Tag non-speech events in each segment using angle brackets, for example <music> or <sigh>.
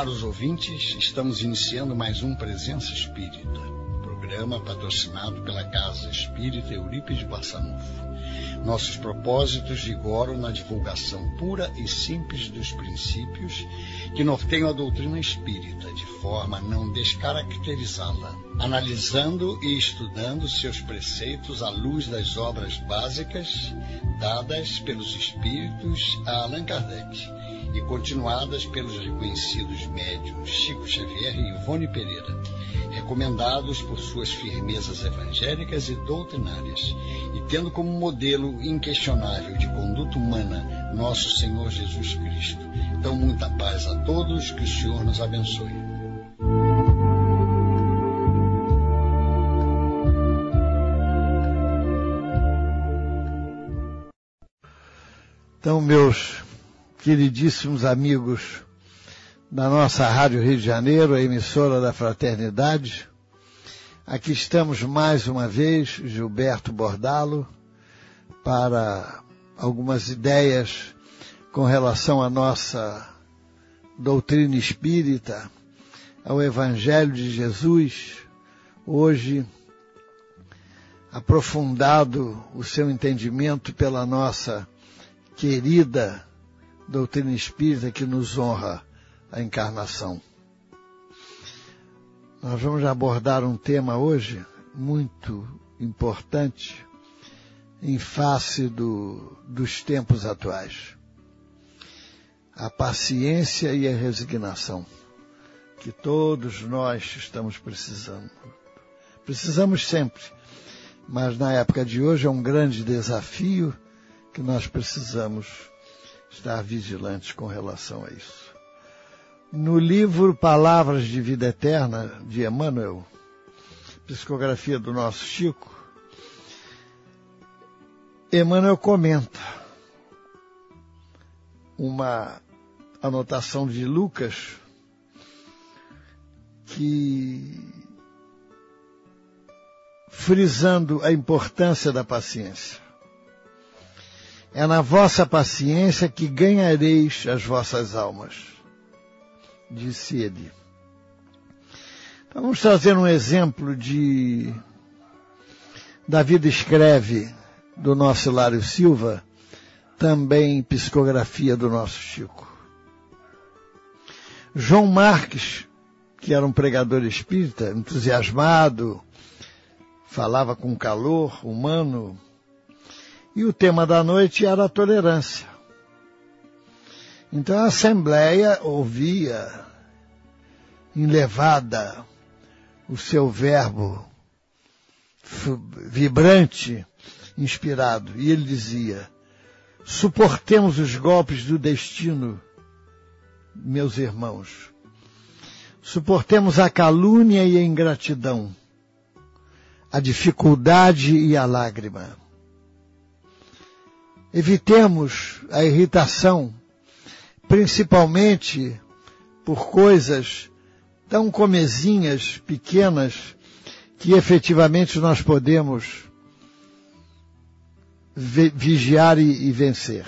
Caros ouvintes, estamos iniciando mais um Presença Espírita, programa patrocinado pela Casa Espírita Eurípides Barçanufo. Nossos propósitos vigoram na divulgação pura e simples dos princípios que norteiam a doutrina espírita, de forma a não descaracterizá-la, analisando e estudando seus preceitos à luz das obras básicas dadas pelos espíritos a Allan Kardec e continuadas pelos reconhecidos médiums Chico Xavier e Ivone Pereira, recomendados por suas firmezas evangélicas e doutrinárias, e tendo como modelo inquestionável de conduta humana nosso Senhor Jesus Cristo. Então, muita paz a todos, que o Senhor nos abençoe. Então, meus queridíssimos amigos da nossa Rádio Rio de Janeiro, a emissora da Fraternidade. Aqui estamos mais uma vez, Gilberto Bordalo, para algumas ideias com relação à nossa doutrina espírita, ao Evangelho de Jesus, hoje aprofundado o seu entendimento pela nossa querida doutrina espírita que nos honra a encarnação. Nós vamos abordar um tema hoje muito importante em face do, dos tempos atuais. A paciência e a resignação que todos nós estamos precisando. Precisamos sempre, mas na época de hoje é um grande desafio que nós precisamos estar vigilantes com relação a isso. No livro Palavras de Vida Eterna, de Emmanuel, psicografia do nosso Chico, Emmanuel comenta uma anotação de Lucas que frisando a importância da paciência. É na vossa paciência que ganhareis as vossas almas, disse ele. Então vamos trazer um exemplo de da vida escreve do nosso Hilário Silva, também psicografia do nosso Chico. João Marques, que era um pregador espírita, entusiasmado, falava com calor humano, e o tema da noite era a tolerância. Então a Assembleia ouvia, enlevada, o seu verbo vibrante, inspirado. E ele dizia, suportemos os golpes do destino, meus irmãos. Suportemos a calúnia e a ingratidão, a dificuldade e a lágrima Evitemos a irritação, principalmente por coisas tão comezinhas, pequenas, que efetivamente nós podemos vigiar e, e vencer.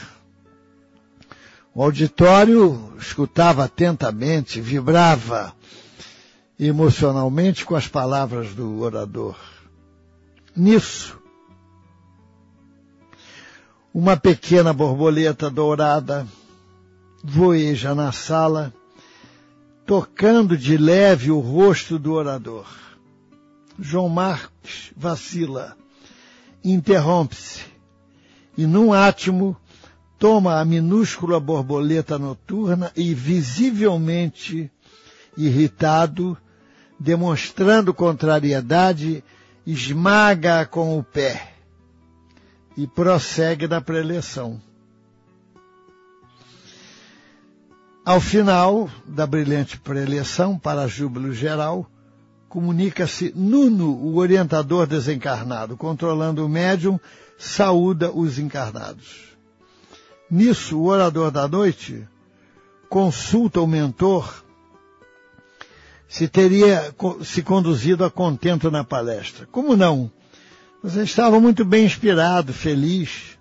O auditório escutava atentamente, vibrava emocionalmente com as palavras do orador. Nisso, uma pequena borboleta dourada voeja na sala, tocando de leve o rosto do orador. João Marques vacila, interrompe-se e, num átimo, toma a minúscula borboleta noturna e, visivelmente irritado, demonstrando contrariedade, esmaga-a com o pé e prossegue na preleção. Ao final da brilhante preleção, para júbilo geral, comunica-se Nuno, o orientador desencarnado, controlando o médium, saúda os encarnados. Nisso, o orador da noite consulta o mentor se teria se conduzido a contento na palestra. Como não? Você estava muito bem inspirado, feliz.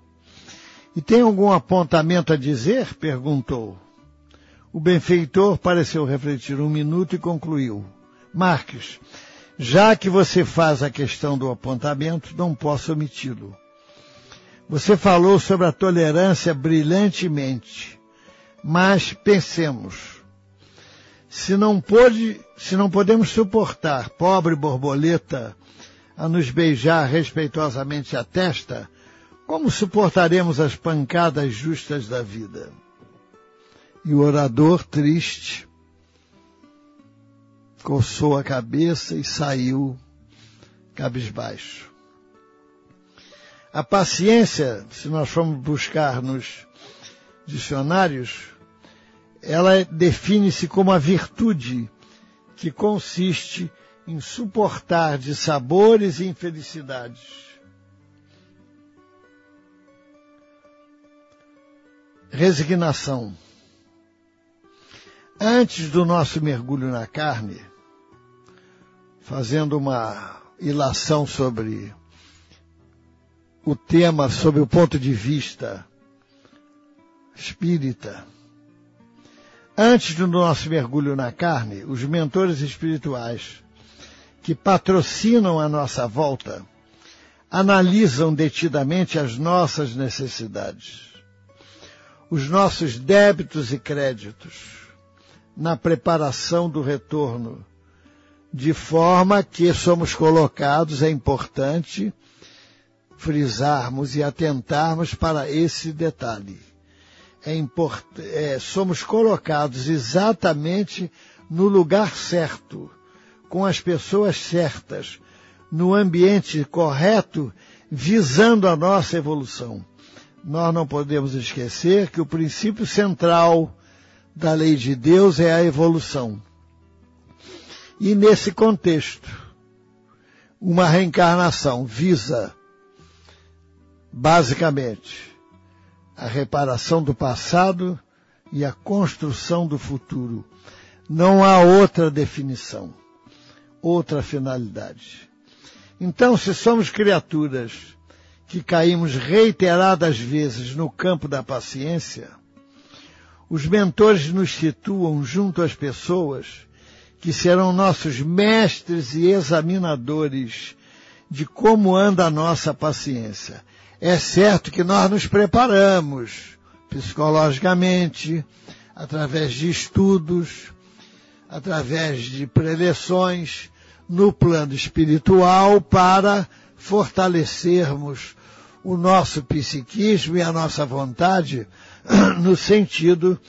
E tem algum apontamento a dizer? perguntou. O benfeitor pareceu refletir um minuto e concluiu. Marques, já que você faz a questão do apontamento, não posso omiti-lo. Você falou sobre a tolerância brilhantemente, mas pensemos. Se não pode, se não podemos suportar pobre borboleta a nos beijar respeitosamente a testa, como suportaremos as pancadas justas da vida? E o orador, triste, coçou a cabeça e saiu cabisbaixo. A paciência, se nós formos buscar nos dicionários, ela define-se como a virtude que consiste em suportar de sabores e infelicidades. Resignação. Antes do nosso mergulho na carne, fazendo uma ilação sobre o tema sob o ponto de vista espírita. Antes do nosso mergulho na carne, os mentores espirituais que patrocinam a nossa volta analisam detidamente as nossas necessidades, os nossos débitos e créditos na preparação do retorno, de forma que somos colocados, é importante, frisarmos e atentarmos para esse detalhe. É import... É, somos colocados exatamente no lugar certo, com as pessoas certas, no ambiente correto, visando a nossa evolução. Nós não podemos esquecer que o princípio central da lei de Deus é a evolução. E nesse contexto, uma reencarnação visa basicamente, a reparação do passado e a construção do futuro. Não há outra definição, outra finalidade. Então, se somos criaturas que caímos reiteradas vezes no campo da paciência, os mentores nos situam junto às pessoas que serão nossos mestres e examinadores de como anda a nossa paciência é certo que nós nos preparamos psicologicamente, através de estudos, através de preleções no plano espiritual para fortalecermos o nosso psiquismo e a nossa vontade <clears throat> no sentido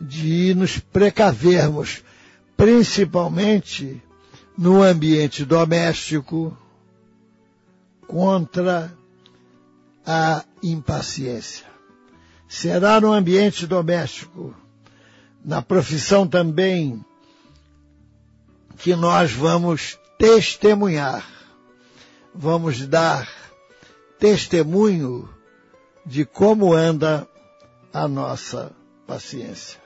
de nos precavermos, principalmente no ambiente doméstico, contra a impaciência. Será no ambiente doméstico, na profissão também, que nós vamos testemunhar, vamos dar testemunho de como anda a nossa paciência.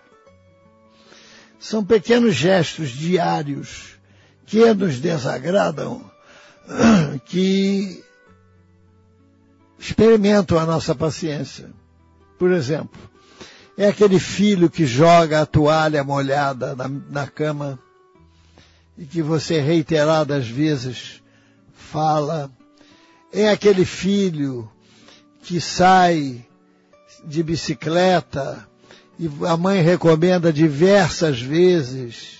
São pequenos gestos diários que nos desagradam, <clears throat> que experimentam a nossa paciência. Por exemplo, é aquele filho que joga a toalha molhada na, na cama e que você reiteradas vezes fala. É aquele filho que sai de bicicleta e a mãe recomenda diversas vezes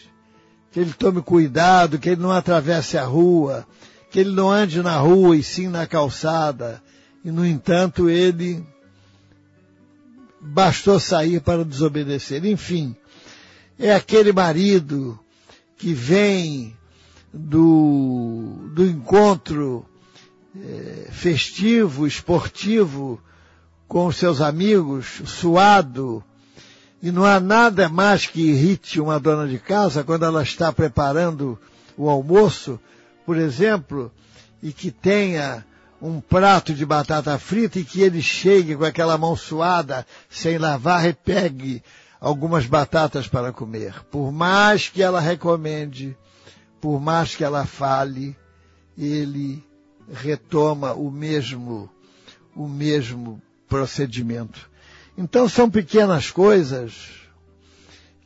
que ele tome cuidado, que ele não atravesse a rua, que ele não ande na rua e sim na calçada, e, no entanto, ele bastou sair para desobedecer. Enfim, é aquele marido que vem do, do encontro é, festivo, esportivo com os seus amigos, suado, e não há nada mais que irrite uma dona de casa quando ela está preparando o almoço, por exemplo, e que tenha um prato de batata frita e que ele chegue com aquela mão suada, sem lavar, e pegue algumas batatas para comer. Por mais que ela recomende, por mais que ela fale, ele retoma o mesmo, o mesmo procedimento. Então são pequenas coisas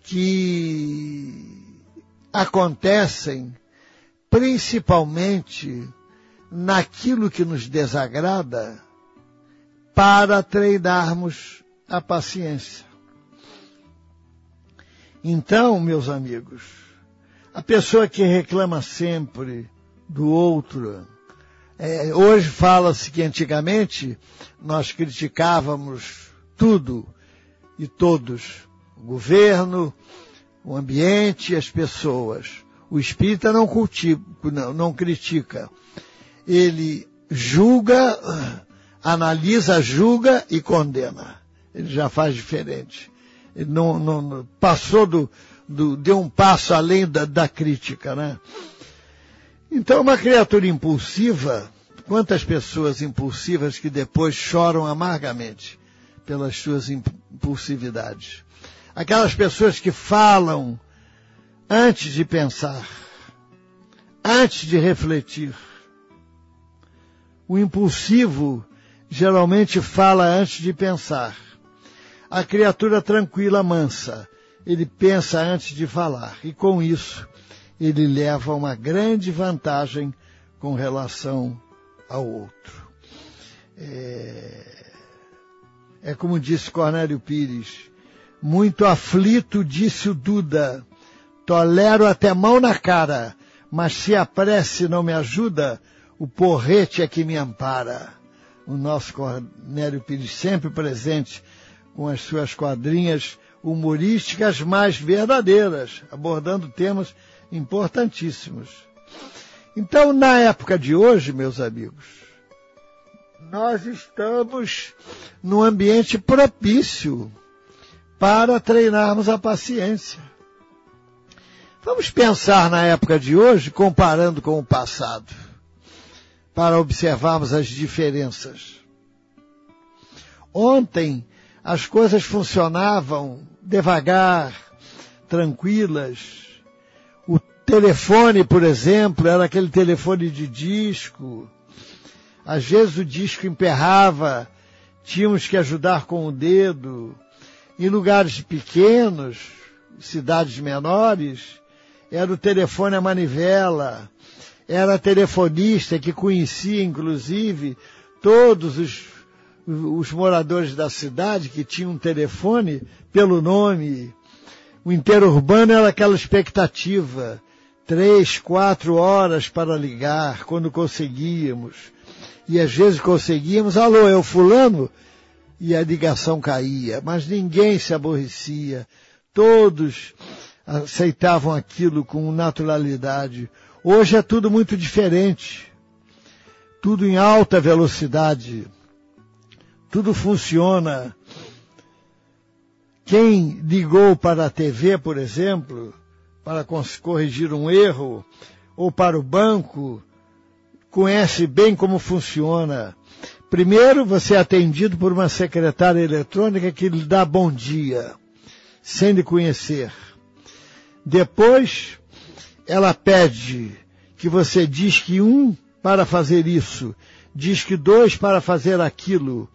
que acontecem principalmente naquilo que nos desagrada para treinarmos a paciência. Então, meus amigos, a pessoa que reclama sempre do outro, é, hoje fala-se que antigamente nós criticávamos tudo e todos, o governo, o ambiente, as pessoas. O espírita não, cultiva, não, não critica. Ele julga, analisa, julga e condena. Ele já faz diferente. Não, não passou do, do, deu um passo além da, da crítica, né? Então, uma criatura impulsiva, quantas pessoas impulsivas que depois choram amargamente pelas suas impulsividades? Aquelas pessoas que falam antes de pensar, antes de refletir. O impulsivo geralmente fala antes de pensar. A criatura tranquila, mansa, ele pensa antes de falar. E com isso, ele leva uma grande vantagem com relação ao outro. É, é como disse Cornélio Pires, muito aflito, disse o Duda, tolero até mão na cara, mas se a prece não me ajuda, o porrete é que me ampara. O nosso Cornélio Pires sempre presente com as suas quadrinhas humorísticas mais verdadeiras, abordando temas importantíssimos. Então, na época de hoje, meus amigos, nós estamos num ambiente propício para treinarmos a paciência. Vamos pensar na época de hoje comparando com o passado, para observarmos as diferenças. Ontem as coisas funcionavam devagar, tranquilas. O telefone, por exemplo, era aquele telefone de disco. Às vezes o disco emperrava, tínhamos que ajudar com o dedo. Em lugares pequenos, cidades menores, era o telefone a manivela, era a telefonista que conhecia, inclusive, todos os os moradores da cidade que tinham um telefone pelo nome. O interurbano era aquela expectativa. Três, quatro horas para ligar, quando conseguíamos. E às vezes conseguíamos, alô, é o fulano? E a ligação caía. Mas ninguém se aborrecia. Todos aceitavam aquilo com naturalidade. Hoje é tudo muito diferente. Tudo em alta velocidade tudo funciona. Quem ligou para a TV, por exemplo, para corrigir um erro, ou para o banco, conhece bem como funciona. Primeiro, você é atendido por uma secretária eletrônica que lhe dá bom dia, sem lhe conhecer. Depois, ela pede que você diz que um para fazer isso, diz que dois para fazer aquilo,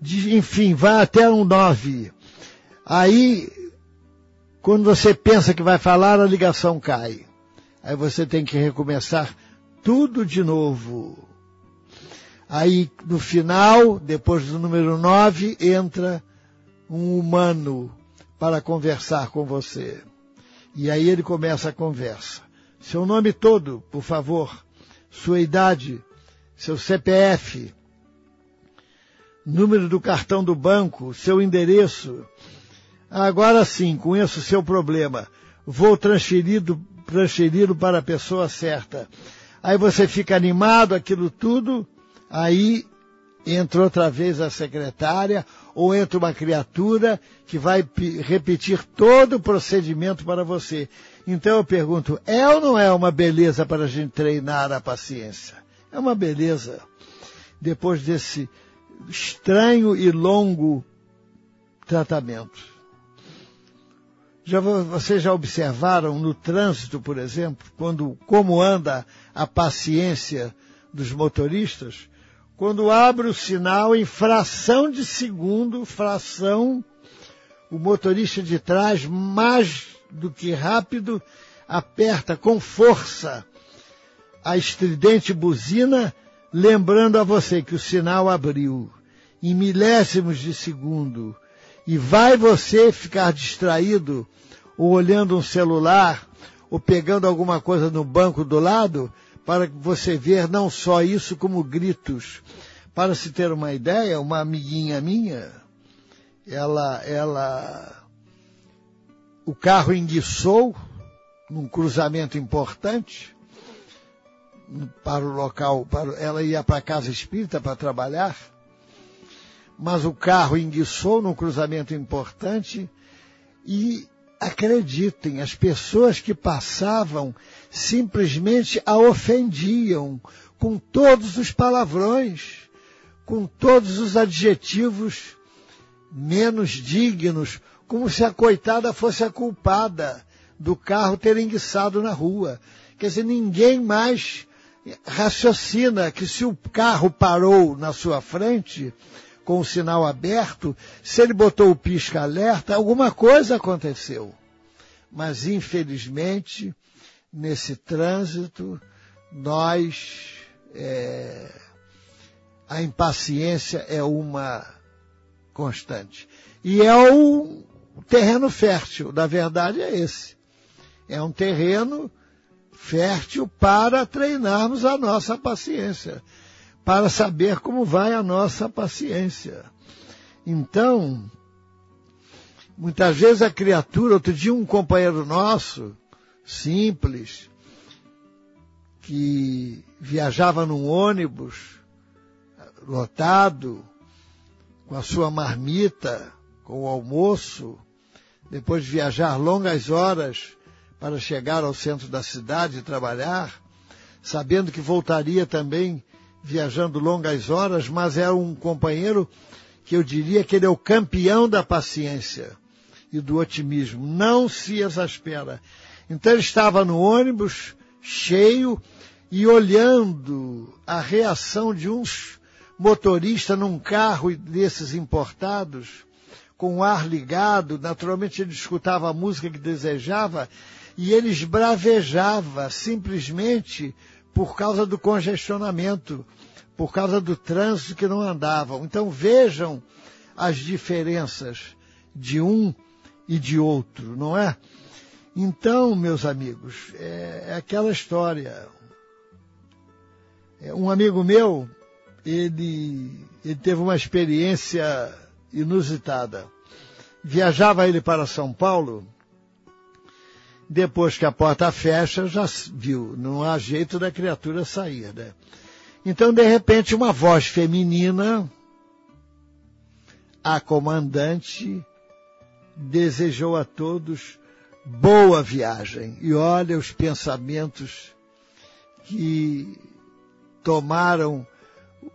de, enfim, vai até um 9. Aí, quando você pensa que vai falar, a ligação cai. Aí você tem que recomeçar tudo de novo. Aí, no final, depois do número 9, entra um humano para conversar com você. E aí ele começa a conversa. Seu nome todo, por favor. Sua idade, seu CPF, número do cartão do banco, seu endereço. Agora sim, conheço o seu problema. Vou transferi-lo transferi para a pessoa certa. Aí você fica animado, aquilo tudo, aí entra outra vez a secretária ou entra uma criatura que vai repetir todo o procedimento para você. Então eu pergunto, é ou não é uma beleza para a gente treinar a paciência? É uma beleza. Depois desse estranho e longo tratamento. Já, vocês já observaram no trânsito, por exemplo, quando, como anda a paciência dos motoristas? Quando abre o sinal em fração de segundo, fração, o motorista de trás, mais do que rápido, aperta com força a estridente buzina, lembrando a você que o sinal abriu em milésimos de segundo e vai você ficar distraído ou olhando um celular ou pegando alguma coisa no banco do lado para você ver não só isso como gritos. Para se ter uma ideia, uma amiguinha minha, ela, ela, o carro enguiçou num cruzamento importante para o local, para, ela ia para a casa espírita para trabalhar, mas o carro enguiçou num cruzamento importante e acreditem, as pessoas que passavam simplesmente a ofendiam com todos os palavrões, com todos os adjetivos menos dignos, como se a coitada fosse a culpada do carro ter enguiçado na rua. Quer dizer, ninguém mais raciocina que se o carro parou na sua frente, com o sinal aberto, se ele botou o pisca-alerta, alguma coisa aconteceu. Mas, infelizmente, nesse trânsito, nós, é, a impaciência é uma constante. E é o terreno fértil, da verdade é esse. É um terreno fértil para treinarmos a nossa paciência, para saber como vai a nossa paciência. Então, muitas vezes a criatura, outro dia um companheiro nosso, simples, que viajava num ônibus lotado, com a sua marmita, com o almoço, depois de viajar longas horas para chegar ao centro da cidade e trabalhar, sabendo que voltaria também viajando longas horas, mas era um companheiro que eu diria que ele é o campeão da paciência e do otimismo. Não se exaspera. Então ele estava no ônibus, cheio, e olhando a reação de uns motorista num carro desses importados, com o ar ligado, naturalmente ele escutava a música que desejava e ele esbravejava simplesmente por causa do congestionamento, por causa do trânsito que não andavam. Então vejam as diferenças de um e de outro, não é? Então, meus amigos, é, é aquela história. É, um amigo meu, ele, ele teve uma experiência inusitada. Viajava ele para São Paulo, depois que a porta fecha, já viu, não há jeito da criatura sair, né? Então, de repente, uma voz feminina, a comandante, desejou a todos boa viagem. E olha os pensamentos que tomaram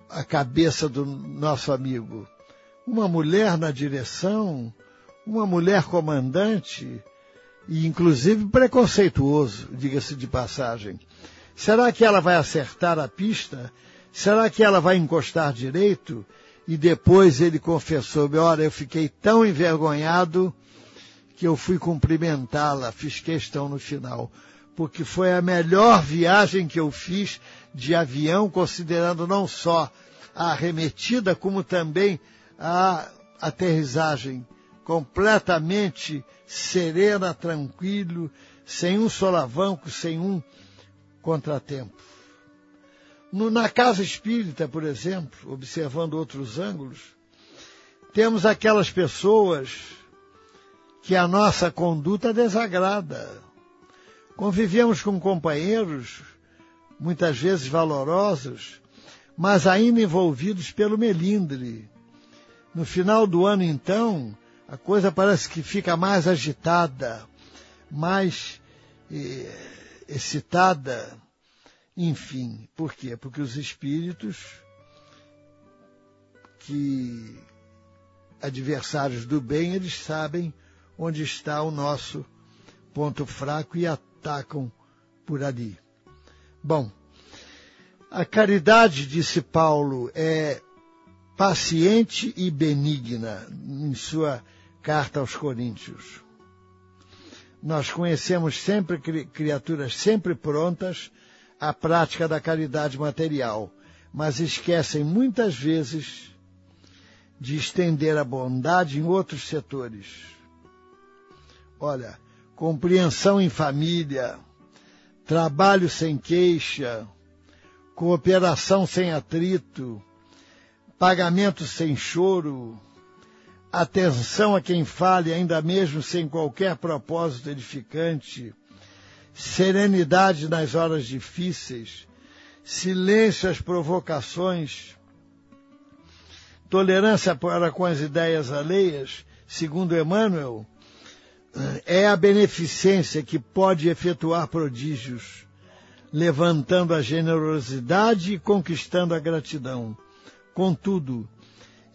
a cabeça do nosso amigo. Uma mulher na direção, uma mulher comandante, e inclusive preconceituoso, diga-se de passagem. Será que ela vai acertar a pista? Será que ela vai encostar direito? E depois ele confessou, olha, eu fiquei tão envergonhado que eu fui cumprimentá-la, fiz questão no final, porque foi a melhor viagem que eu fiz de avião, considerando não só a arremetida, como também a aterrissagem completamente serena, tranquilo, sem um solavanco, sem um contratempo. No, na casa espírita, por exemplo, observando outros ângulos, temos aquelas pessoas que a nossa conduta desagrada. Convivemos com companheiros muitas vezes valorosos, mas ainda envolvidos pelo melindre. No final do ano, então, a coisa parece que fica mais agitada, mais eh, excitada, enfim. Por quê? Porque os espíritos que adversários do bem, eles sabem onde está o nosso ponto fraco e atacam por ali. Bom, a caridade, disse Paulo, é paciente e benigna em sua Carta aos Coríntios. Nós conhecemos sempre criaturas sempre prontas à prática da caridade material, mas esquecem muitas vezes de estender a bondade em outros setores. Olha, compreensão em família, trabalho sem queixa, cooperação sem atrito, pagamento sem choro, atenção a quem fale, ainda mesmo sem qualquer propósito edificante, serenidade nas horas difíceis, silêncio às provocações, tolerância para com as ideias alheias, segundo Emmanuel, é a beneficência que pode efetuar prodígios, levantando a generosidade e conquistando a gratidão. Contudo,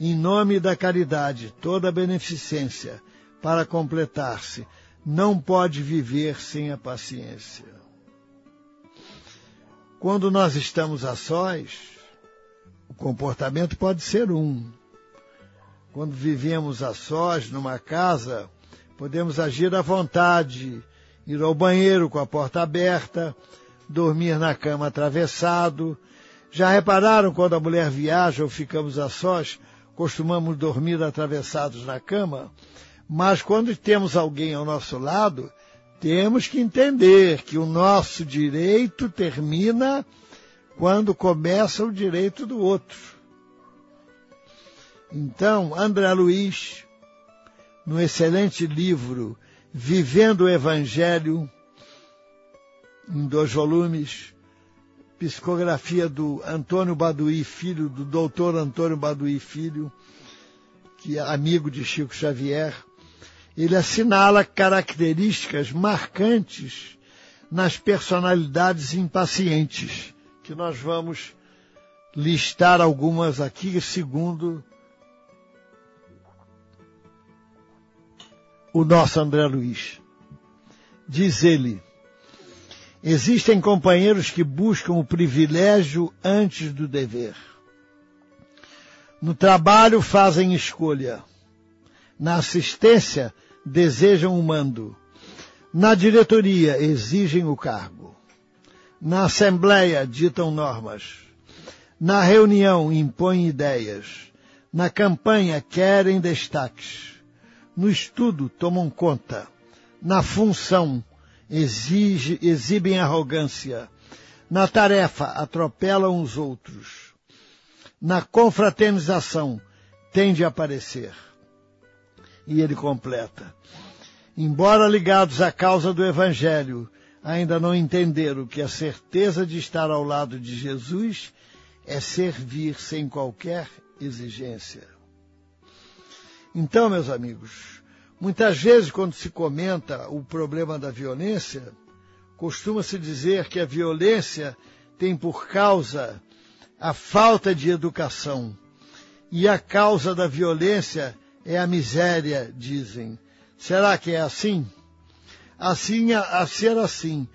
em nome da caridade, toda a beneficência, para completar-se, não pode viver sem a paciência. Quando nós estamos a sós, o comportamento pode ser um. Quando vivemos a sós numa casa, podemos agir à vontade, ir ao banheiro com a porta aberta, dormir na cama atravessado. Já repararam quando a mulher viaja ou ficamos a sós, costumamos dormir atravessados na cama? Mas quando temos alguém ao nosso lado, temos que entender que o nosso direito termina quando começa o direito do outro. Então, André Luiz, no excelente livro Vivendo o Evangelho, em dois volumes, psicografia do Antônio Baduí Filho, do doutor Antônio Baduí Filho, que é amigo de Chico Xavier, ele assinala características marcantes nas personalidades impacientes, que nós vamos listar algumas aqui, segundo o nosso André Luiz. Diz ele, existem companheiros que buscam o privilégio antes do dever. No trabalho fazem escolha. Na assistência desejam o mando. Na diretoria exigem o cargo. Na assembleia ditam normas. Na reunião impõem ideias. Na campanha querem destaques. No estudo tomam conta. Na função exige, exibem arrogância. Na tarefa atropelam os outros. Na confraternização tende a aparecer. E ele completa. Embora ligados à causa do Evangelho, ainda não entenderam que a certeza de estar ao lado de Jesus é servir sem qualquer exigência. Então, meus amigos, muitas vezes quando se comenta o problema da violência, costuma-se dizer que a violência tem por causa a falta de educação. E a causa da violência é a miséria, dizem. Será que é assim? Assim, a, a ser assim,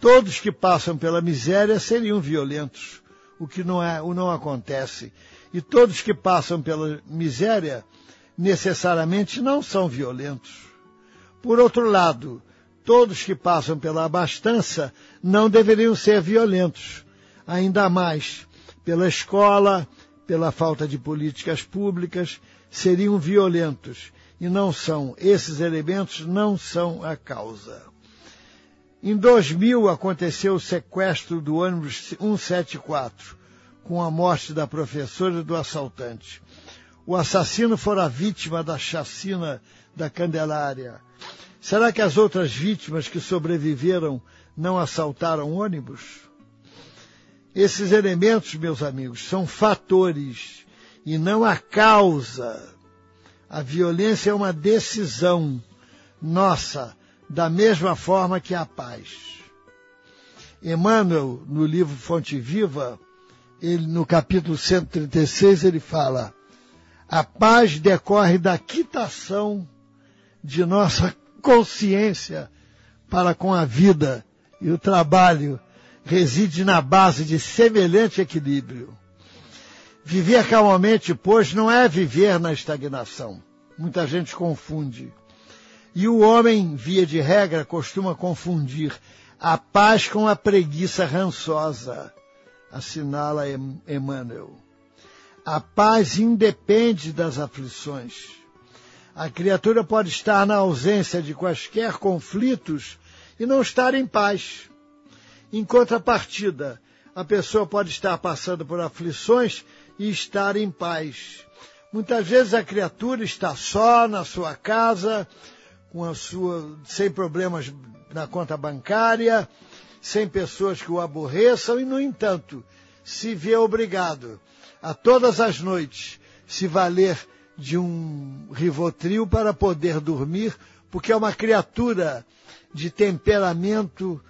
todos que passam pela miséria seriam violentos, o que não, é, o não acontece. E todos que passam pela miséria necessariamente não são violentos. Por outro lado, todos que passam pela abastança não deveriam ser violentos, ainda mais pela escola, pela falta de políticas públicas, seriam violentos e não são. Esses elementos não são a causa. Em 2000 aconteceu o sequestro do ônibus 174, com a morte da professora e do assaltante. O assassino fora vítima da chacina da Candelária. Será que as outras vítimas que sobreviveram não assaltaram ônibus? Esses elementos, meus amigos, são fatores e não a causa. A violência é uma decisão nossa, da mesma forma que a paz. Emmanuel, no livro Fonte Viva, ele, no capítulo 136, ele fala: a paz decorre da quitação de nossa consciência para com a vida e o trabalho reside na base de semelhante equilíbrio. Viver calmamente, pois, não é viver na estagnação. Muita gente confunde. E o homem, via de regra, costuma confundir a paz com a preguiça rançosa, assinala Emmanuel. A paz independe das aflições. A criatura pode estar na ausência de quaisquer conflitos e não estar em paz. Em contrapartida, a pessoa pode estar passando por aflições e estar em paz. Muitas vezes a criatura está só na sua casa, com a sua, sem problemas na conta bancária, sem pessoas que o aborreçam e, no entanto, se vê obrigado a todas as noites se valer de um rivotril para poder dormir, porque é uma criatura de temperamento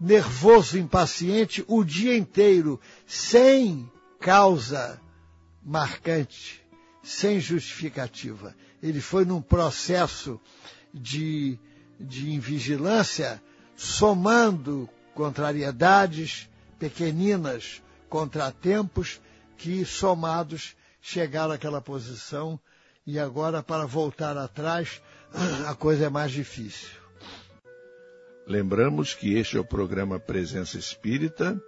nervoso, impaciente o dia inteiro, sem causa marcante, sem justificativa. Ele foi num processo de, de invigilância, somando contrariedades pequeninas, contratempos, que somados chegaram àquela posição e agora para voltar atrás <clears throat> a coisa é mais difícil. Lembramos que este é o programa Presença Espírita,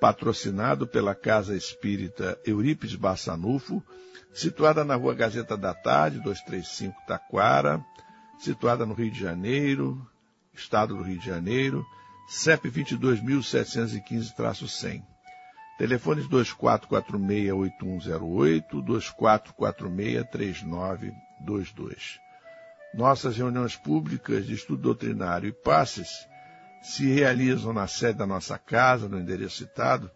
patrocinado pela Casa Espírita Eurípides Bassanufo, situada na Rua Gazeta da Tarde, 235 Taquara, situada no Rio de Janeiro, Estado do Rio de Janeiro, CEP 22.715-100. Telefones 2446-8108, 2446-3922. Nossas reuniões públicas de estudo doutrinário e passes se realizam na sede da nossa casa, no endereço citado,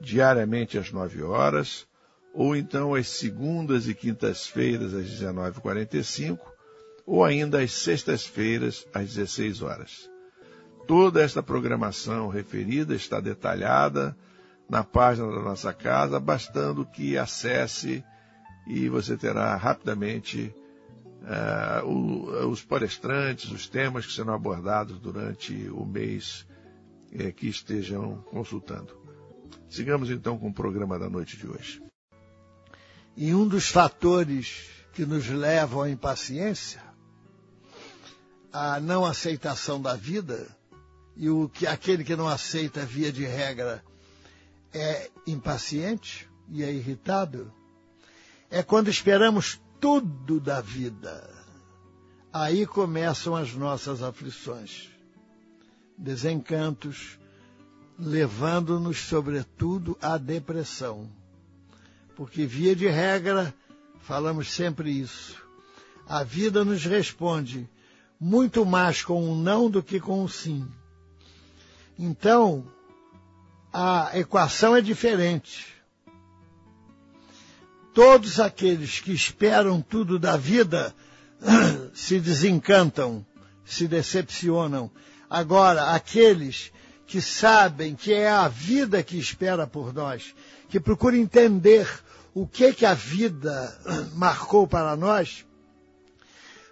diariamente às 9 horas, ou então às segundas e quintas-feiras às 19h45, ou ainda às sextas-feiras às 16 horas. Toda esta programação referida está detalhada na página da nossa casa, bastando que acesse e você terá rapidamente uh, o, os palestrantes, os temas que serão abordados durante o mês uh, que estejam consultando. Sigamos então com o programa da noite de hoje. E um dos fatores que nos levam à impaciência, à não aceitação da vida, e o que aquele que não aceita via de regra é impaciente e é irritado, é quando esperamos tudo da vida. Aí começam as nossas aflições, desencantos, levando-nos, sobretudo, à depressão. Porque, via de regra, falamos sempre isso. A vida nos responde muito mais com um não do que com um sim. Então, a equação é diferente. Todos aqueles que esperam tudo da vida <clears throat> se desencantam, se decepcionam. Agora, aqueles que sabem que é a vida que espera por nós, que procuram entender o que que a vida <clears throat> marcou para nós,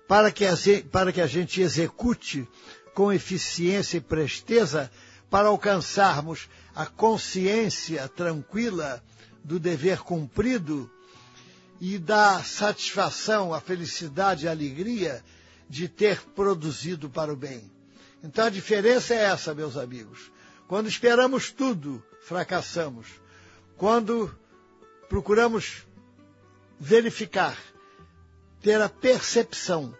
para que a, para que a gente execute com eficiência e presteza para alcançarmos a consciência tranquila do dever cumprido e da satisfação, a felicidade a alegria de ter produzido para o bem. Então a diferença é essa, meus amigos. Quando esperamos tudo, fracassamos. Quando procuramos verificar, ter a percepção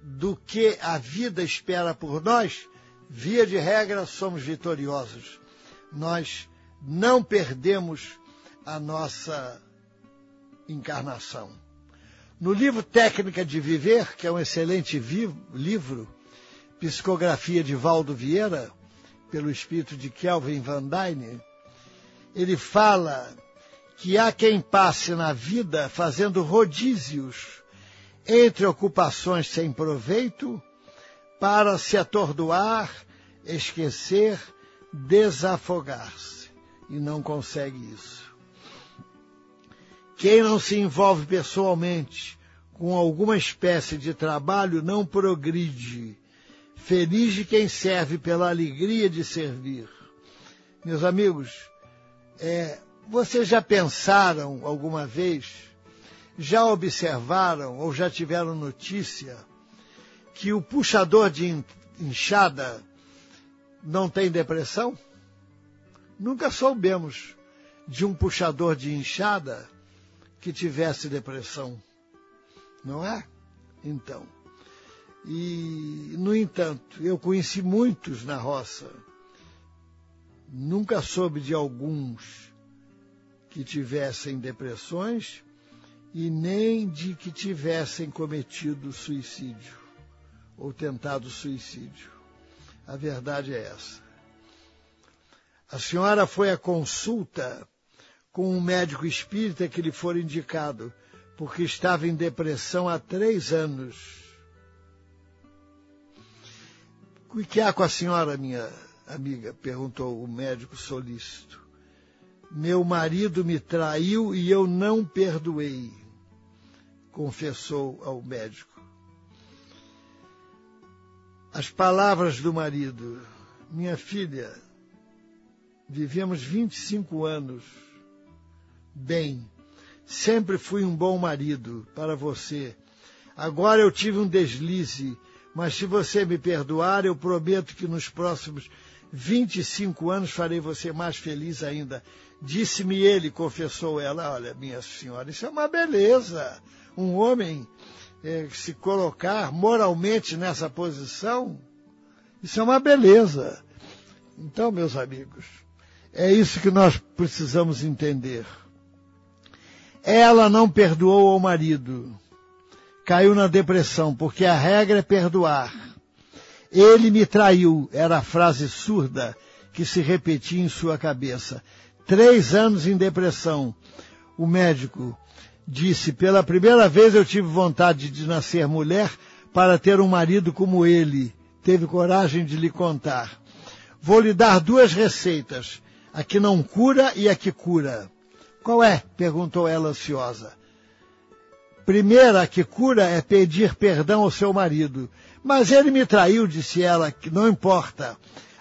do que a vida espera por nós, via de regra, somos vitoriosos nós não perdemos a nossa encarnação. No livro Técnica de Viver, que é um excelente livro, psicografia de Valdo Vieira, pelo espírito de Kelvin Van Dyne, ele fala que há quem passe na vida fazendo rodízios entre ocupações sem proveito para se atordoar, esquecer desafogar-se e não consegue isso. Quem não se envolve pessoalmente com alguma espécie de trabalho não progride. Feliz de quem serve pela alegria de servir. Meus amigos, é, vocês já pensaram alguma vez já observaram ou já tiveram notícia que o puxador de inchada não tem depressão? Nunca soubemos de um puxador de inchada que tivesse depressão. Não é? Então. E, no entanto, eu conheci muitos na roça. Nunca soube de alguns que tivessem depressões e nem de que tivessem cometido suicídio ou tentado suicídio. A verdade é essa. A senhora foi à consulta com um médico espírita que lhe for indicado, porque estava em depressão há três anos. O que há com a senhora, minha amiga? perguntou o médico solícito. Meu marido me traiu e eu não perdoei, confessou ao médico. As palavras do marido. Minha filha, vivemos 25 anos. Bem, sempre fui um bom marido para você. Agora eu tive um deslize, mas se você me perdoar, eu prometo que nos próximos 25 anos farei você mais feliz ainda. Disse-me ele, confessou ela, olha, minha senhora, isso é uma beleza. Um homem é, se colocar moralmente nessa posição, isso é uma beleza. Então, meus amigos, é isso que nós precisamos entender. Ela não perdoou ao marido, caiu na depressão, porque a regra é perdoar. Ele me traiu, era a frase surda que se repetia em sua cabeça. Três anos em depressão. O médico disse: Pela primeira vez eu tive vontade de nascer mulher para ter um marido como ele. Teve coragem de lhe contar. Vou lhe dar duas receitas, a que não cura e a que cura. Qual é? perguntou ela ansiosa. Primeira, a que cura é pedir perdão ao seu marido. Mas ele me traiu, disse ela, que não importa.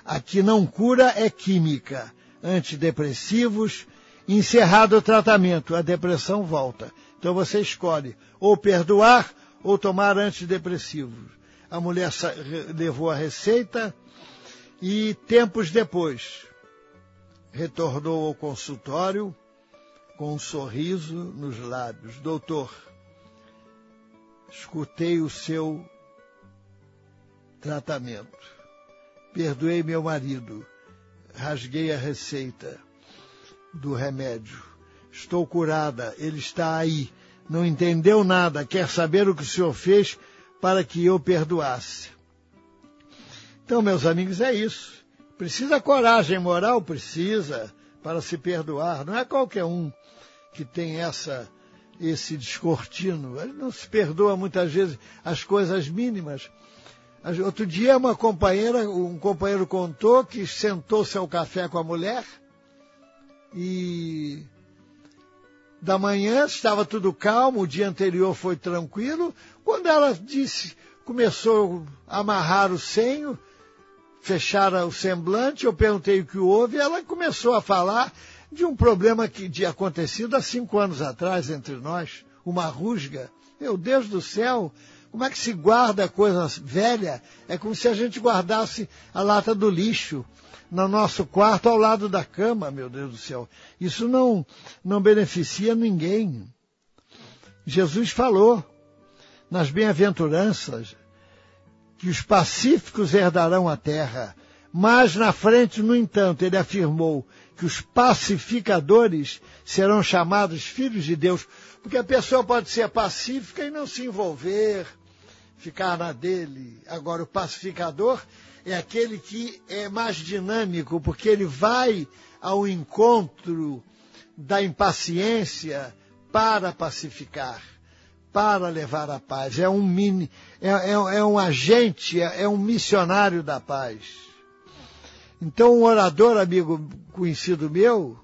A que não cura é química. Antidepressivos, Encerrado o tratamento, a depressão volta. Então você escolhe ou perdoar ou tomar antidepressivos. A mulher levou a receita e tempos depois retornou ao consultório com um sorriso nos lábios. Doutor, escutei o seu tratamento. Perdoei meu marido. Rasguei a receita do remédio. Estou curada, ele está aí. Não entendeu nada, quer saber o que o senhor fez para que eu perdoasse. Então, meus amigos, é isso. Precisa coragem moral? Precisa, para se perdoar. Não é qualquer um que tem essa esse descortino. Ele não se perdoa muitas vezes as coisas mínimas. Outro dia uma companheira, um companheiro contou que sentou-se ao café com a mulher e da manhã estava tudo calmo, o dia anterior foi tranquilo. Quando ela disse, começou a amarrar o senho, fechar o semblante, eu perguntei o que houve, e ela começou a falar de um problema que tinha acontecido há cinco anos atrás entre nós, uma rusga. Meu Deus do céu, como é que se guarda coisa velha? É como se a gente guardasse a lata do lixo no nosso quarto ao lado da cama, meu Deus do céu. Isso não, não beneficia ninguém. Jesus falou nas bem-aventuranças que os pacíficos herdarão a terra. Mas na frente, no entanto, ele afirmou que os pacificadores serão chamados filhos de Deus, porque a pessoa pode ser pacífica e não se envolver, ficar na dele. Agora, o pacificador é aquele que é mais dinâmico, porque ele vai ao encontro da impaciência para pacificar, para levar a paz. É um, mini, é, é, é um agente, é, é, um missionário da paz. Então, um orador, amigo conhecido meu,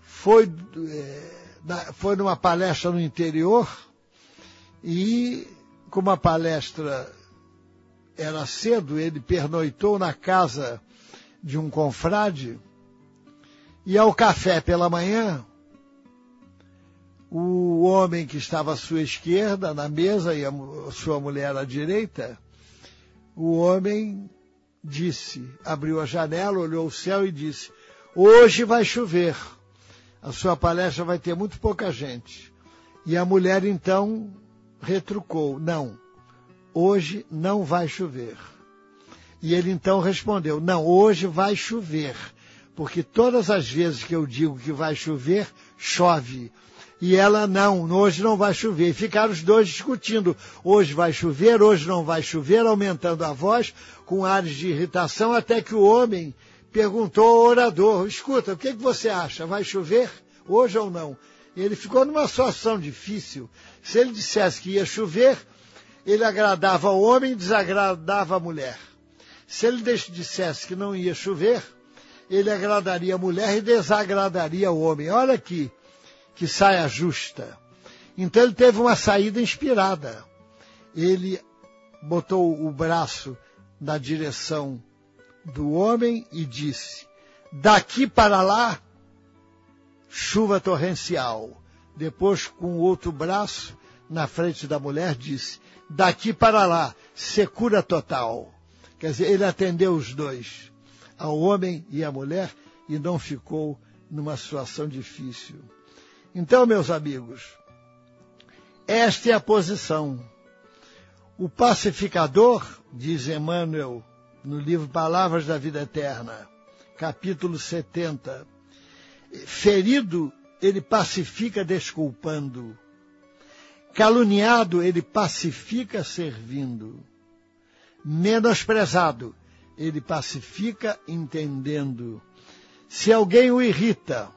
foi, é, foi numa palestra no interior e, com uma palestra era cedo, ele pernoitou na casa de um confrade e ao café pela manhã, o homem que estava à sua esquerda, na mesa, e a sua mulher à direita, o homem disse, abriu a janela, olhou o céu e disse, hoje vai chover. A sua palestra vai ter muito pouca gente. E a mulher então retrucou, não, hoje não vai chover. E ele então respondeu, não, hoje vai chover, porque todas as vezes que eu digo que vai chover, chove. E ela, não, hoje não vai chover. E ficaram os dois discutindo. Hoje vai chover, hoje não vai chover, aumentando a voz, com ares de irritação, até que o homem perguntou ao orador, escuta, o que, que você acha? Vai chover hoje ou não? E ele ficou numa situação difícil. Se ele dissesse que ia chover, ele agradava ao homem e desagradava a mulher. Se ele dissesse que não ia chover, ele agradaria a mulher e desagradaria o homem. Olha aqui, que saia justa. Então ele teve uma saída inspirada. Ele botou o braço na direção do homem e disse: Daqui para lá, chuva torrencial. Depois, com o outro braço na frente da mulher, disse: Daqui para lá, secura total. Quer dizer, ele atendeu os dois, ao homem e à mulher, e não ficou numa situação difícil. Então, meus amigos, esta é a posição. O pacificador, diz Emmanuel no livro Palavras da Vida Eterna, capítulo 70, ferido, ele pacifica desculpando. Caluniado, ele pacifica servindo. Menosprezado, ele pacifica entendendo. Se alguém o irrita,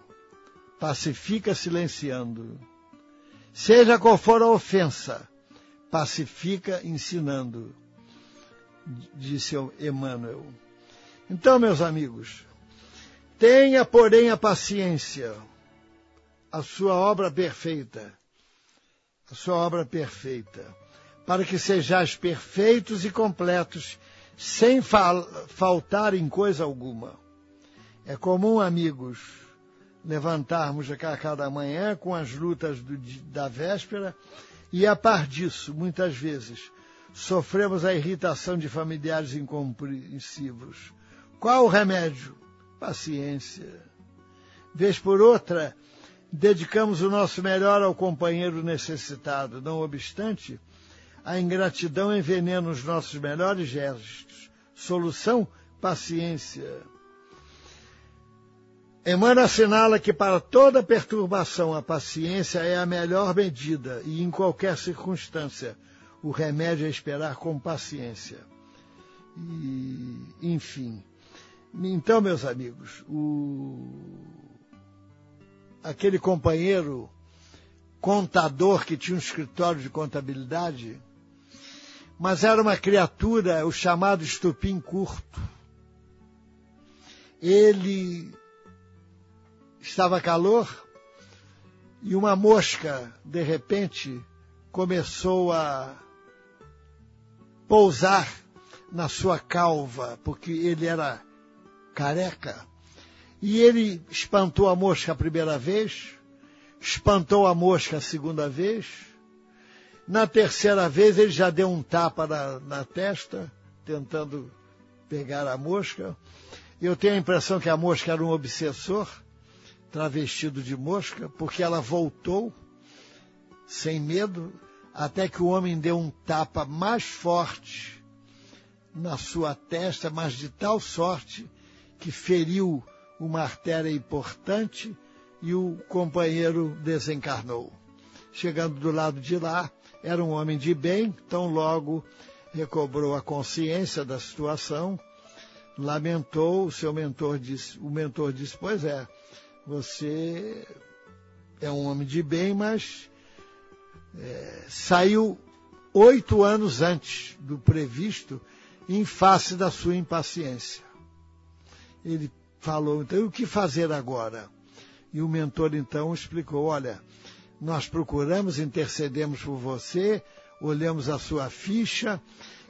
pacifica silenciando. Seja qual for a ofensa, pacifica ensinando, disse Emmanuel. Então, meus amigos, tenha, porém, a paciência, a sua obra perfeita, a sua obra perfeita, para que sejais perfeitos e completos, sem fal faltar em coisa alguma. É comum, amigos, levantarmos a cada manhã com as lutas do, da véspera e, a par disso, muitas vezes, sofremos a irritação de familiares incompreensivos. Qual o remédio? Paciência. Vez por outra, dedicamos o nosso melhor ao companheiro necessitado. Não obstante, a ingratidão envenena os nossos melhores gestos. Solução? Paciência. Emmanuel assinala que para toda perturbação a paciência é a melhor medida e em qualquer circunstância o remédio é esperar com paciência. E, enfim. Então, meus amigos, o... aquele companheiro contador que tinha um escritório de contabilidade, mas era uma criatura, o chamado estupim curto. Ele estava calor e uma mosca, de repente, começou a pousar na sua calva, porque ele era careca. E ele espantou a mosca a primeira vez, espantou a mosca a segunda vez. Na terceira vez ele já deu um tapa na, na testa, tentando pegar a mosca. Eu tenho a impressão que a mosca era um obsessor travestido de mosca, porque ela voltou sem medo, até que o homem deu um tapa mais forte na sua testa, mas de tal sorte que feriu uma artéria importante e o companheiro desencarnou. Chegando do lado de lá, era um homem de bem, tão logo recobrou a consciência da situação, lamentou, o seu mentor disse, o mentor disse, pois é, você é um homem de bem, mas é, saiu oito anos antes do previsto em face da sua impaciência. Ele falou, então, o que fazer agora? E o mentor, então, explicou, olha, nós procuramos, intercedemos por você, olhamos a sua ficha,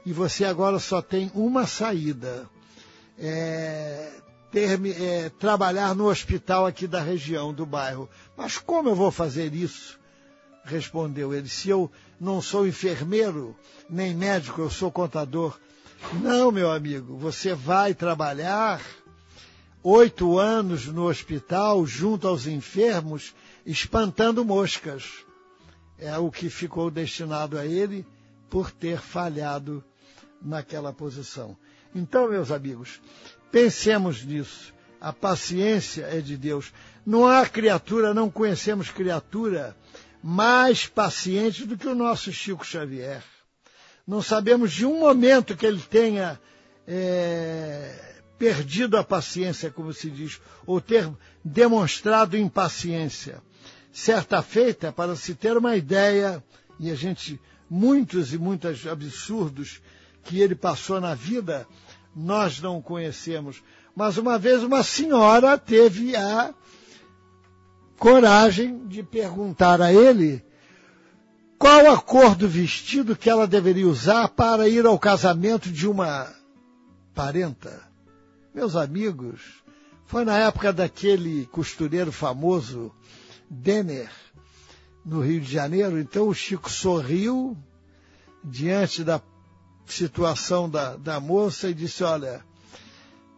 e você agora só tem uma saída. É, ter, é, trabalhar no hospital aqui da região, do bairro. Mas como eu vou fazer isso? respondeu ele. Se eu não sou enfermeiro, nem médico, eu sou contador. Não, meu amigo, você vai trabalhar oito anos no hospital junto aos enfermos, espantando moscas. É o que ficou destinado a ele por ter falhado naquela posição. Então, meus amigos, pensemos nisso. A paciência é de Deus. Não há criatura, não conhecemos criatura mais paciente do que o nosso Chico Xavier. Não sabemos de um momento que ele tenha é, perdido a paciência, como se diz, ou ter demonstrado impaciência. Certa feita, para se ter uma ideia, e a gente, muitos e muitos absurdos que ele passou na vida, nós não conhecemos. Mas uma vez uma senhora teve a coragem de perguntar a ele qual a cor do vestido que ela deveria usar para ir ao casamento de uma parenta. Meus amigos, foi na época daquele costureiro famoso, Denner, no Rio de Janeiro. Então o Chico sorriu diante da situação da, da moça e disse: Olha,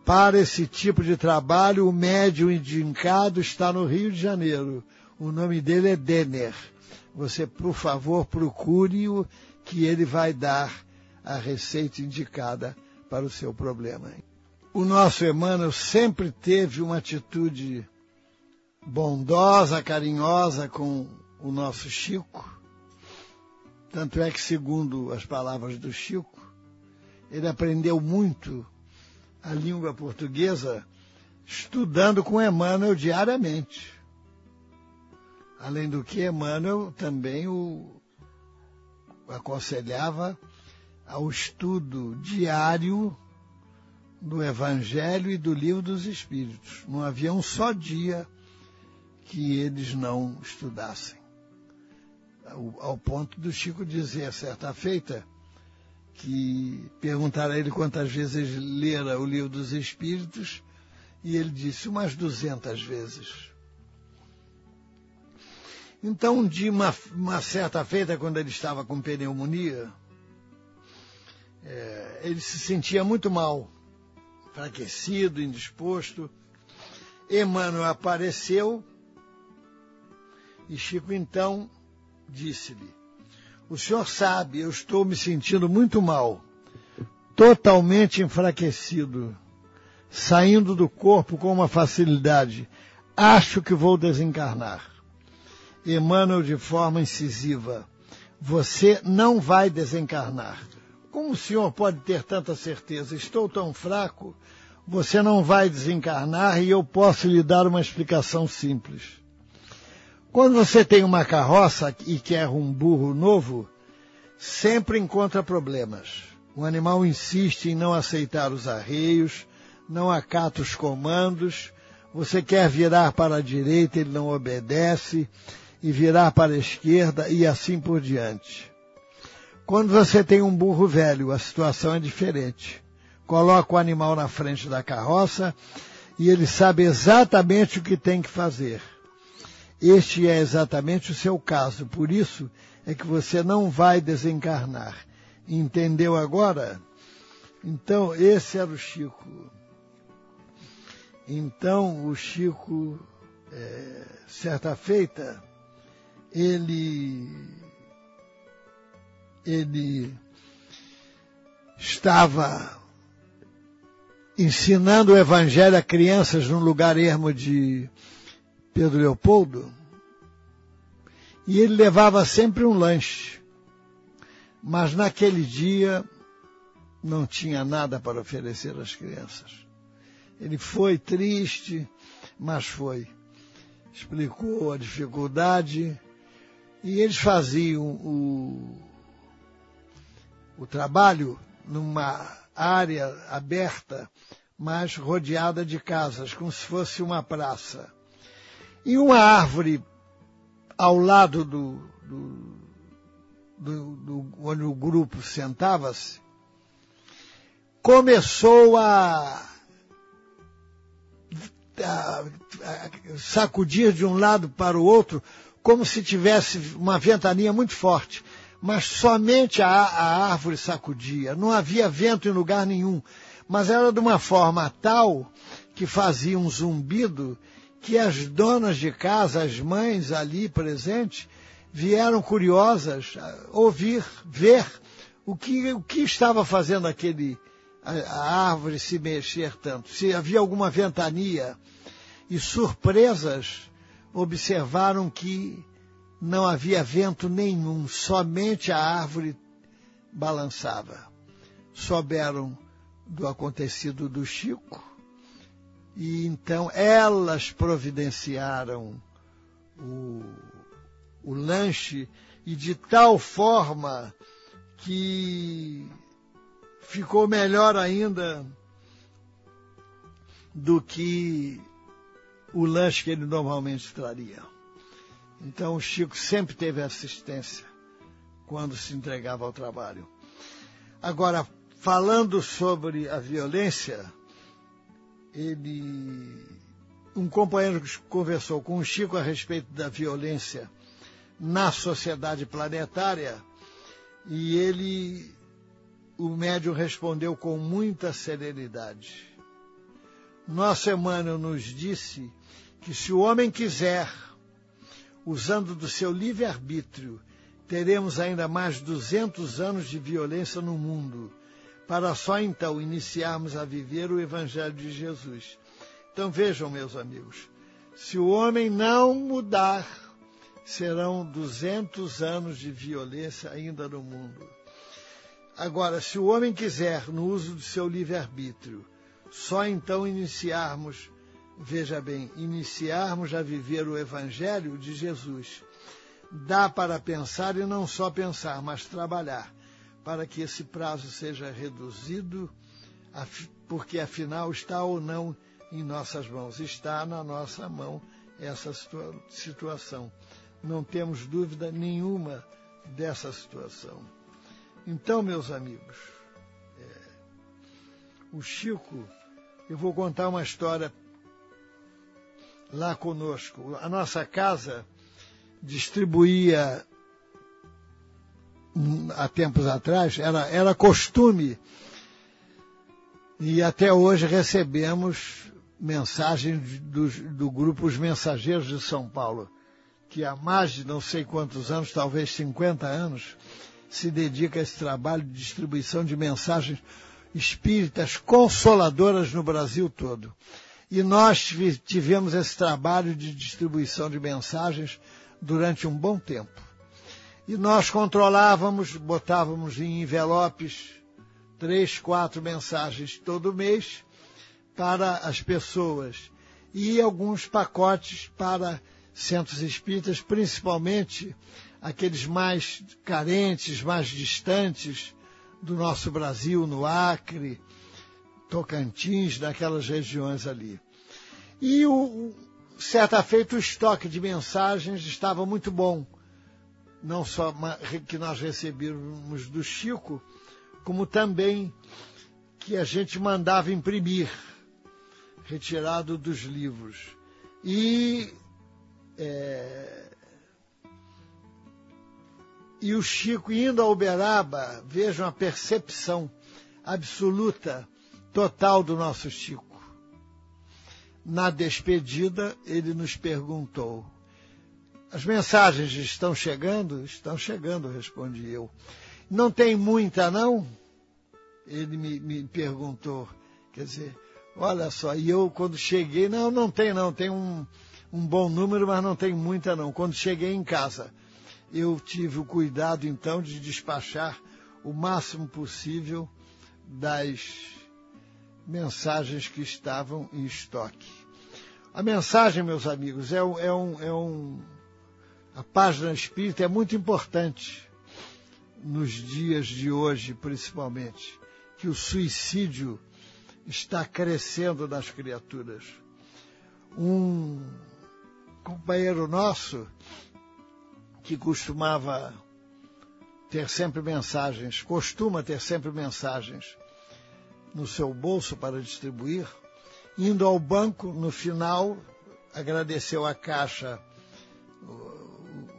para esse tipo de trabalho, o médium indicado está no Rio de Janeiro. O nome dele é Denner. Você, por favor, procure-o, que ele vai dar a receita indicada para o seu problema. O nosso Emmanuel sempre teve uma atitude bondosa, carinhosa com o nosso Chico. Tanto é que, segundo as palavras do Chico, ele aprendeu muito a língua portuguesa estudando com Emmanuel diariamente. Além do que, Emmanuel também o aconselhava ao estudo diário do Evangelho e do Livro dos Espíritos. Não havia um só dia que eles não estudassem. Ao, ao ponto do Chico dizer, certa feita, que perguntaram a ele quantas vezes lera o livro dos Espíritos, e ele disse umas duzentas vezes. Então, de uma, uma, certa feita, quando ele estava com pneumonia, é, ele se sentia muito mal, enfraquecido, indisposto. Emmanuel apareceu e Chico então disse-lhe: o senhor sabe, eu estou me sentindo muito mal, totalmente enfraquecido, saindo do corpo com uma facilidade. Acho que vou desencarnar. Emmanuel de forma incisiva. Você não vai desencarnar. Como o senhor pode ter tanta certeza? Estou tão fraco. Você não vai desencarnar e eu posso lhe dar uma explicação simples. Quando você tem uma carroça e quer um burro novo, sempre encontra problemas. O animal insiste em não aceitar os arreios, não acata os comandos, você quer virar para a direita, ele não obedece, e virar para a esquerda e assim por diante. Quando você tem um burro velho, a situação é diferente. Coloca o animal na frente da carroça e ele sabe exatamente o que tem que fazer. Este é exatamente o seu caso, por isso é que você não vai desencarnar. Entendeu agora? Então, esse era o Chico. Então, o Chico, é, certa feita, ele, ele estava ensinando o Evangelho a crianças num lugar ermo de Pedro Leopoldo, e ele levava sempre um lanche. Mas naquele dia não tinha nada para oferecer às crianças. Ele foi triste, mas foi. Explicou a dificuldade e eles faziam o, o trabalho numa área aberta, mas rodeada de casas, como se fosse uma praça. E uma árvore ao lado do, do, do, do onde o grupo sentava-se, começou a, a, a sacudir de um lado para o outro como se tivesse uma ventania muito forte, mas somente a, a árvore sacudia, não havia vento em lugar nenhum, mas era de uma forma tal que fazia um zumbido que as donas de casa, as mães ali presentes, vieram curiosas ouvir, ver o que, o que estava fazendo aquele a, a árvore se mexer tanto, se havia alguma ventania. E surpresas observaram que não havia vento nenhum, somente a árvore balançava. Souberam do acontecido do Chico e então elas providenciaram o, o lanche e de tal forma que ficou melhor ainda do que o lanche que ele normalmente traria. Então o Chico sempre teve assistência quando se entregava ao trabalho. Agora, falando sobre a violência, ele um companheiro conversou com o Chico a respeito da violência na sociedade planetária e ele o médium respondeu com muita serenidade. Nosso Emmanuel nos disse que se o homem quiser, usando do seu livre-arbítrio, teremos ainda mais 200 anos de violência no mundo, para só então iniciarmos a viver o Evangelho de Jesus. Então vejam, meus amigos, se o homem não mudar, serão 200 anos de violência ainda no mundo. Agora, se o homem quiser, no uso do seu livre-arbítrio, só então iniciarmos, veja bem, iniciarmos a viver o Evangelho de Jesus. Dá para pensar e não só pensar, mas trabalhar, para que esse prazo seja reduzido, porque afinal está ou não em nossas mãos. Está na nossa mão essa situação. Não temos dúvida nenhuma dessa situação. Então, meus amigos, é, o Chico eu vou contar uma história lá conosco. A nossa casa distribuía há tempos atrás, era, era costume, e até hoje recebemos mensagens do, do grupo Os Mensageiros de São Paulo, que há mais de não sei quantos anos, talvez 50 anos, se dedica a esse trabalho de distribuição de mensagens espíritas consoladoras no Brasil todo. E nós tivemos esse trabalho de distribuição de mensagens durante um bom tempo. E nós controlávamos, botávamos em envelopes três, quatro mensagens todo mês para as pessoas e alguns pacotes para centros espíritas, principalmente aqueles mais carentes, mais distantes, do nosso Brasil, no Acre, Tocantins, naquelas regiões ali. E o, certa feita o estoque de mensagens estava muito bom. Não só que nós recebíamos do Chico, como também que a gente mandava imprimir, retirado dos livros. E é, e o Chico indo a Uberaba, vejam a percepção absoluta, total do nosso Chico. Na despedida, ele nos perguntou: As mensagens estão chegando? Estão chegando, respondi eu. Não tem muita, não? Ele me, me perguntou. Quer dizer, olha só, e eu quando cheguei, não, não tem não, tem um, um bom número, mas não tem muita não. Quando cheguei em casa, eu tive o cuidado então de despachar o máximo possível das mensagens que estavam em estoque. A mensagem, meus amigos, é um, é um, é um a página espírita é muito importante nos dias de hoje, principalmente, que o suicídio está crescendo nas criaturas. Um companheiro nosso que costumava ter sempre mensagens, costuma ter sempre mensagens no seu bolso para distribuir, indo ao banco, no final, agradeceu à caixa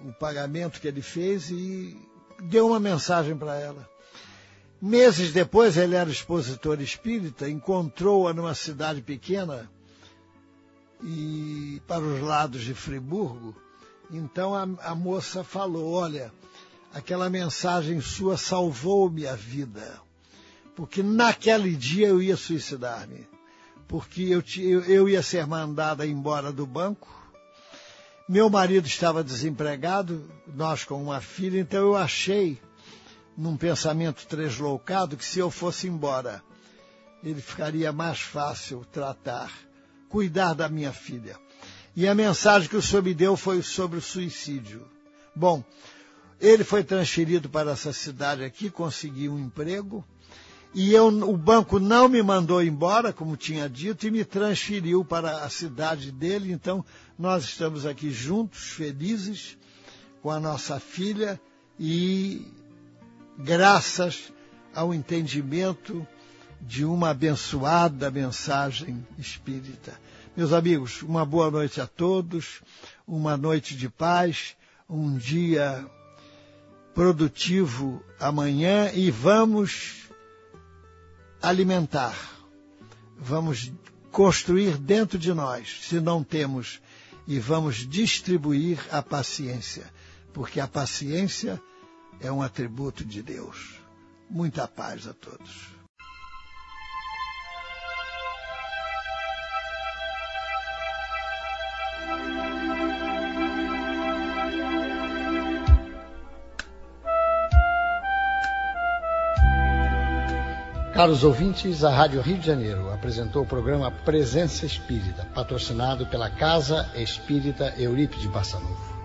o pagamento que ele fez e deu uma mensagem para ela. Meses depois, ele era expositor espírita, encontrou-a numa cidade pequena e para os lados de Friburgo. Então a, a moça falou: Olha, aquela mensagem sua salvou minha vida, porque naquele dia eu ia suicidar-me, porque eu, eu, ia ser mandada embora do banco. Meu marido estava desempregado, nós com uma filha, então eu achei, num pensamento translocado, que se eu fosse embora, ele ficaria mais fácil tratar, cuidar da minha filha. E a mensagem que o senhor me deu foi sobre o suicídio. Bom, ele foi transferido para essa cidade aqui, conseguiu um emprego, e eu, o banco não me mandou embora, como tinha dito, e me transferiu para a cidade dele. Então, nós estamos aqui juntos, felizes, com a nossa filha, e graças ao entendimento de uma abençoada mensagem espírita. Meus amigos, uma boa noite a todos, uma noite de paz, um dia produtivo amanhã e vamos alimentar, vamos construir dentro de nós, se não temos, e vamos distribuir a paciência, porque a paciência é um atributo de Deus. Muita paz a todos. Caros ouvintes, a Rádio Rio de Janeiro apresentou o programa Presença Espírita, patrocinado pela Casa Espírita Eurípides Barçanufo.